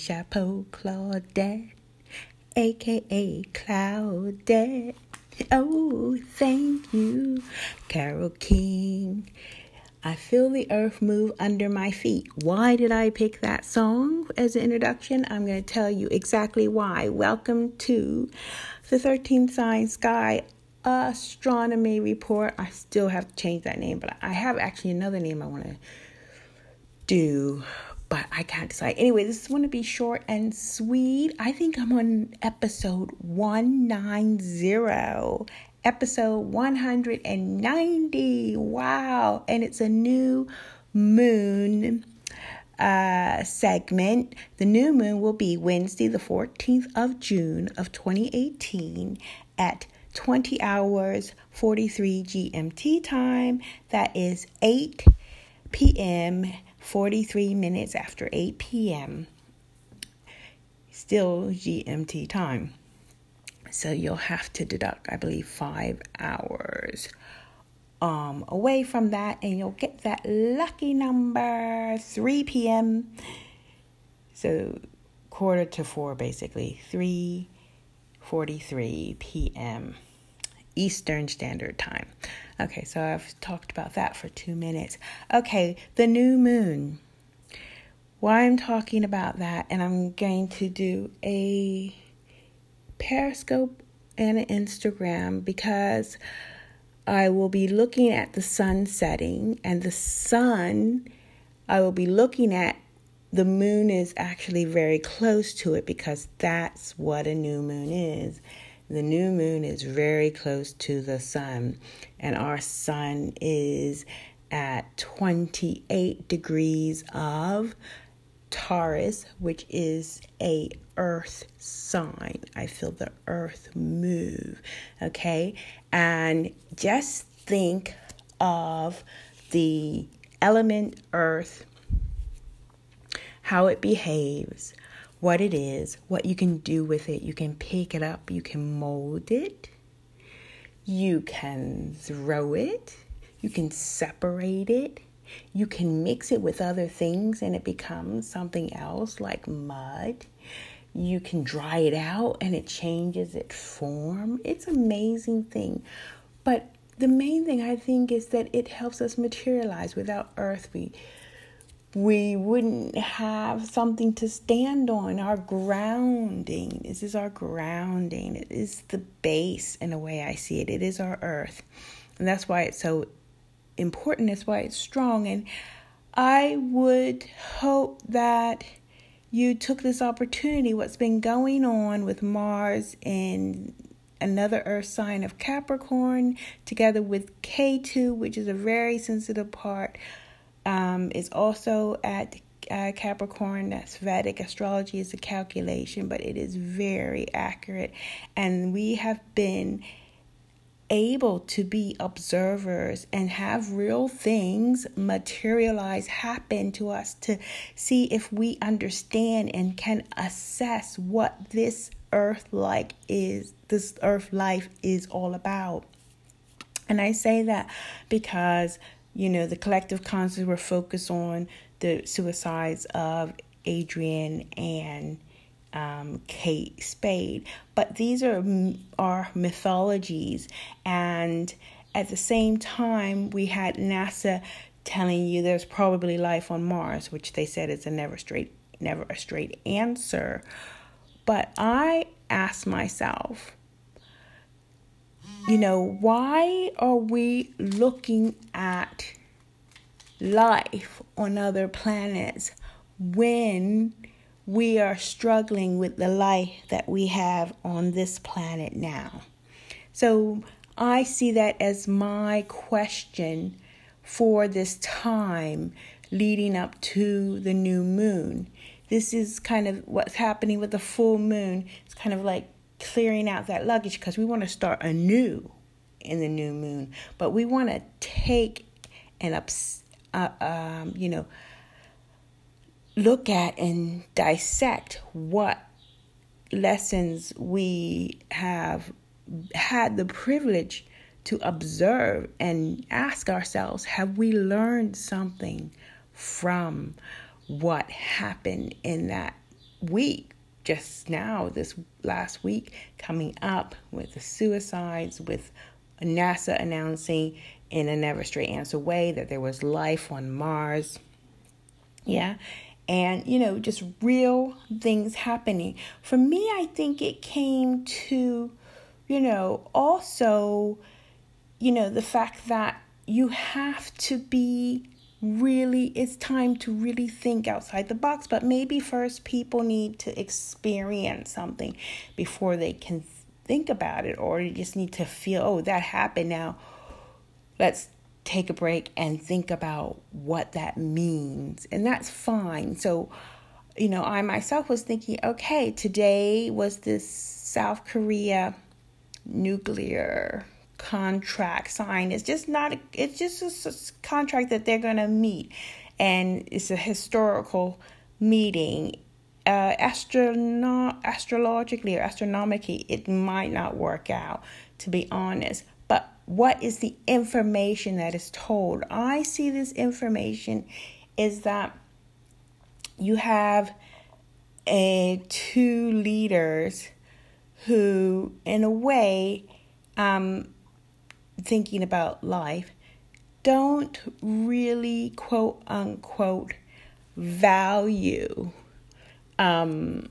Chapeau Claudette, aka Claudette. Oh, thank you, Carole King. I feel the earth move under my feet. Why did I pick that song as an introduction? I'm going to tell you exactly why. Welcome to the 13th Sign Sky Astronomy Report. I still have to change that name, but I have actually another name I want to do, but I can't decide. Anyway, this is going to be short and sweet. I think I'm on episode 190 episode 190. Wow. And it's a new moon uh, segment. The new moon will be Wednesday, the 14th of June of 2018 at 20 hours 43 GMT time. That is 8 p.m., 43 minutes after 8 p.m. Still GMT time. So you'll have to deduct, I believe, five hours um, away from that, and you'll get that lucky number 3 p.m. So quarter to four, basically 3:43 p.m. Eastern Standard Time. Okay, so I've talked about that for two minutes. Okay, the new moon. Why I'm talking about that, and I'm going to do a Periscope and an Instagram because I will be looking at the sun setting and the sun I will be looking at the moon is actually very close to it because that's what a new moon is. The new moon is very close to the sun, and our sun is at 28 degrees of Taurus, which is a earth sign. I feel the earth move, okay? And just think of the element earth, how it behaves, what it is, what you can do with it. You can pick it up, you can mold it, you can throw it, you can separate it you can mix it with other things and it becomes something else like mud. You can dry it out and it changes its form. It's amazing thing. But the main thing I think is that it helps us materialize. Without earth, we we wouldn't have something to stand on. Our grounding. This is our grounding. It is the base in a way I see it. It is our earth. And that's why it's so important. That's why it's strong. And I would hope that you took this opportunity, what's been going on with Mars and another earth sign of Capricorn, together with Ketu, which is a very sensitive part, um, is also at uh, Capricorn. That's Vedic astrology is a calculation, but it is very accurate. And we have been able to be observers and have real things materialize, happen to us to see if we understand and can assess what this earth like is, this earth life is all about. And I say that because, you know, the collective conscious were focused on the suicides of Adrian and um, Kate Spade. But these are are mythologies, and at the same time, we had NASA telling you there's probably life on Mars, which they said is a never straight never a straight answer. But I asked myself, you know, why are we looking at life on other planets when we are struggling with the life that we have on this planet now. So I see that as my question for this time leading up to the new moon. This is kind of what's happening with the full moon. It's kind of like clearing out that luggage because we want to start anew in the new moon, but we want to take and ups, uh, um, you know, look at and dissect what lessons we have had the privilege to observe and ask ourselves have we learned something from what happened in that week, just now, this last week, coming up with the suicides, with NASA announcing in a never straight answer way that there was life on Mars. Yeah. And, you know, just real things happening. For me, I think it came to, you know, also, you know, the fact that you have to be really it's time to really think outside the box but maybe first people need to experience something before they can think about it or you just need to feel oh that happened now let's take a break and think about what that means and that's fine. So you know i myself was thinking okay today was this south korea nuclear contract signed. It's just not. It's just a contract that they're going to meet, and it's a historical meeting. Uh, astrono- astrologically or astronomically, it might not work out. To be honest, but what is the information that is told? I see this information is that you have a two leaders who, in a way, um, thinking about life don't really quote unquote value um,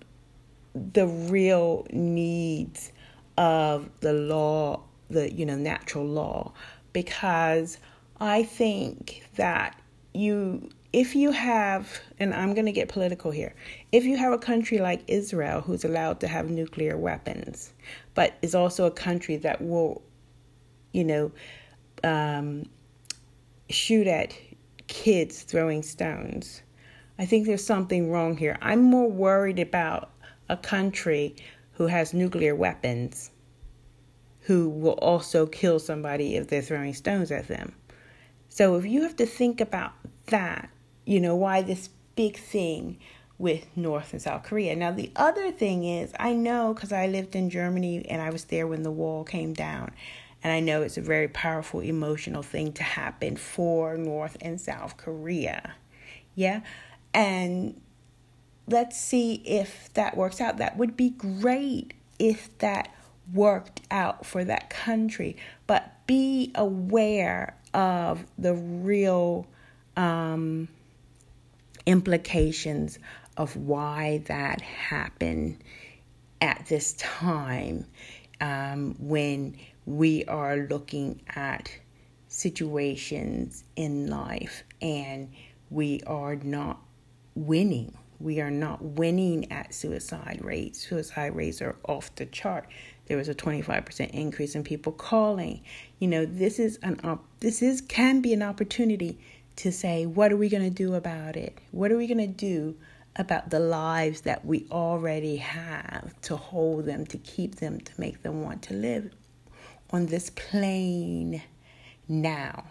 the real needs of the law, the you know natural law, because I think that you if you have and I'm going to get political here. If you have a country like Israel who's allowed to have nuclear weapons, but is also a country that will you know, um, shoot at kids throwing stones. I think there's something wrong here. I'm more worried about a country who has nuclear weapons who will also kill somebody if they're throwing stones at them. So if you have to think about that, you know, why this big thing with North and South Korea. Now, the other thing is, I know because I lived in Germany and I was there when the wall came down. And I know it's a very powerful emotional thing to happen for North and South Korea. Yeah. And let's see if that works out. That would be great if that worked out for that country. But be aware of the real um, implications of why that happened at this time um, when we are looking at situations in life and we are not winning. We are not winning at suicide rates. Suicide rates are off the chart. There was a 25% increase in people calling. You know, this is an op- this is can be an opportunity to say what are we going to do about it? What are we going to do about the lives that we already have to hold them, to keep them, to make them want to live on this plane now.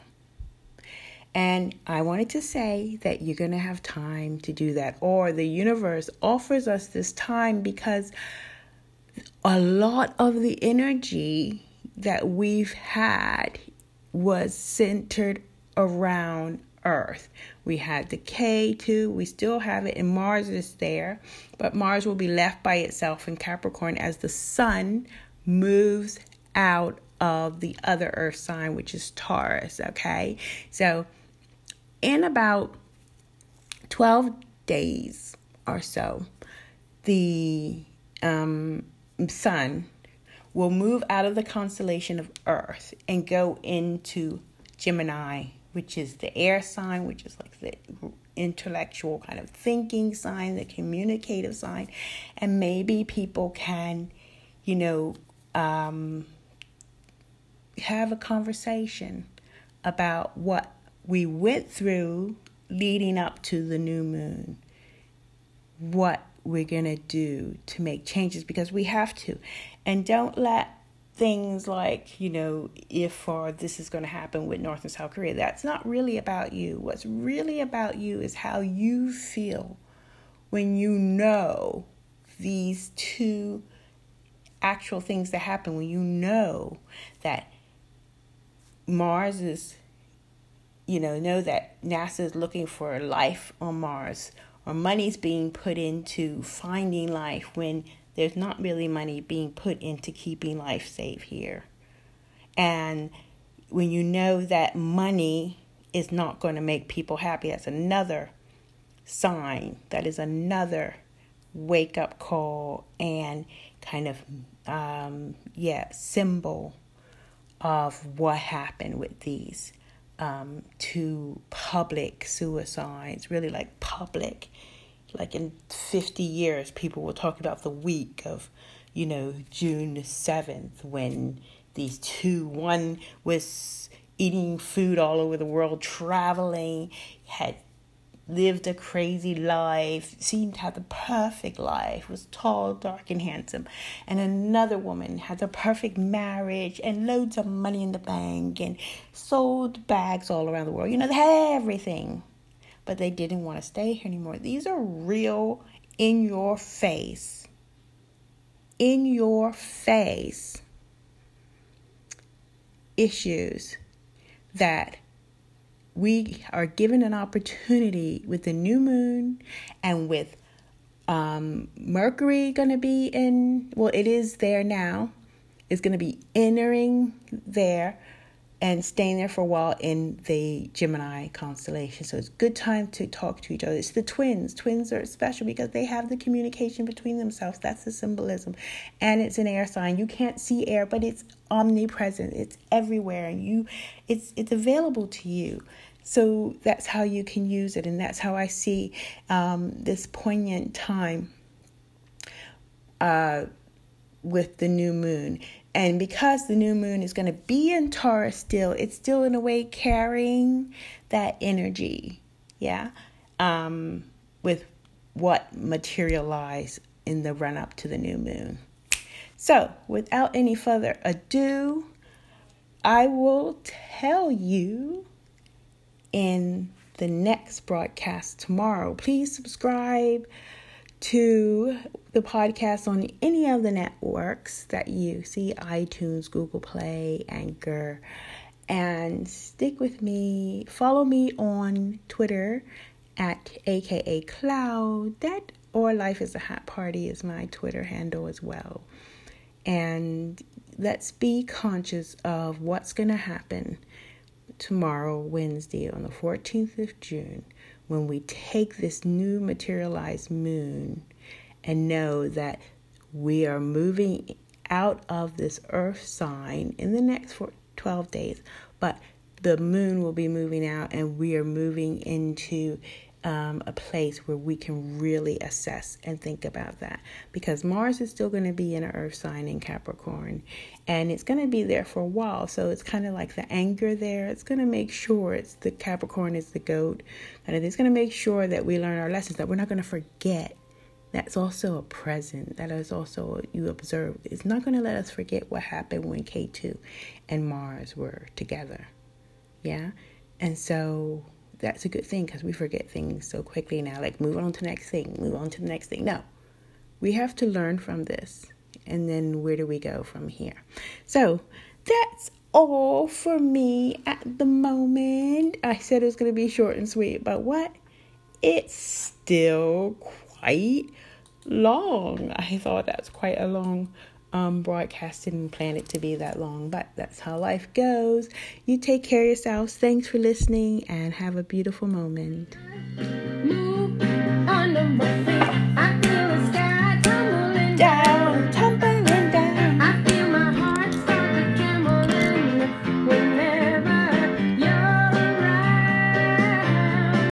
And I wanted to say that you're going to have time to do that, or the universe offers us this time because a lot of the energy that we've had was centered around Earth. We had the Ketu, we still have it, and Mars is there, but Mars will be left by itself in Capricorn as the Sun moves out of the other earth sign, which is Taurus. Okay, so in about 12 days or so, the um, sun will move out of the constellation of Earth and go into Gemini, which is the air sign, which is like the intellectual kind of thinking sign, the communicative sign. And maybe people can, you know, um, have a conversation about what we went through leading up to the new moon, what we're going to do to make changes because we have to. And don't let things like, you know, if or this is going to happen with North and South Korea, that's not really about you. What's really about you is how you feel when you know these two actual things that happen, when you know that Mars is, you know, know that NASA is looking for life on Mars, or money's being put into finding life when there's not really money being put into keeping life safe here. And when you know that money is not going to make people happy, that's another sign. That is another wake up call and kind of, um, yeah, symbol of what happened with these um, two public suicides, really like public. Like in 50 years, people will talk about the week of, you know, June 7th when these two, one was eating food all over the world, traveling, had lived a crazy life, seemed to have the perfect life, was tall, dark, and handsome. And another woman had the perfect marriage and loads of money in the bank and sold bags all around the world. You know, they had everything. But they didn't want to stay here anymore. These are real, in your face, in your face issues that we are given an opportunity with the new moon and with um, Mercury going to be in, well, it is there now. It's going to be entering there and staying there for a while in the Gemini constellation. So it's good time to talk to each other. It's the twins. Twins are special because they have the communication between themselves. That's the symbolism. And it's an air sign. You can't see air, but it's omnipresent. It's everywhere and you it's it's available to you. So that's how you can use it, and that's how I see um, this poignant time uh, with the new moon. And because the new moon is going to be in Taurus still, it's still in a way carrying that energy, yeah, um, with what materialized in the run up to the new moon. So, without any further ado, I will tell you in the next broadcast tomorrow. Please subscribe to the podcast on any of the networks that you see iTunes, Google Play, Anchor, and stick with me. Follow me on Twitter at aka Cloud. That or Life is a Hat Party is my Twitter handle as well. And let's be conscious of what's going to happen tomorrow, Wednesday, on the 14th of June, when we take this new materialized moon and know that we are moving out of this earth sign in the next 12 days, but the moon will be moving out and we are moving into um, a place where we can really assess and think about that because Mars is still going to be in an earth sign in Capricorn and it's going to be there for a while. So it's kind of like the anger there. It's going to make sure it's the Capricorn is the goat, and it's going to make sure that we learn our lessons, that we're not going to forget. That's also a present. That is also you observe. It's not going to let us forget what happened when Ketu and Mars were together. Yeah? And so that's a good thing because we forget things so quickly now. Like, move on to the next thing, move on to the next thing. No, we have to learn from this. And then where do we go from here? So, that's all for me at the moment. I said it was going to be short and sweet, but what? It's still quite long. I thought that's quite a long um, broadcast didn't plan it to be that long, but that's how life goes. You take care of yourselves. Thanks for listening and have a beautiful moment.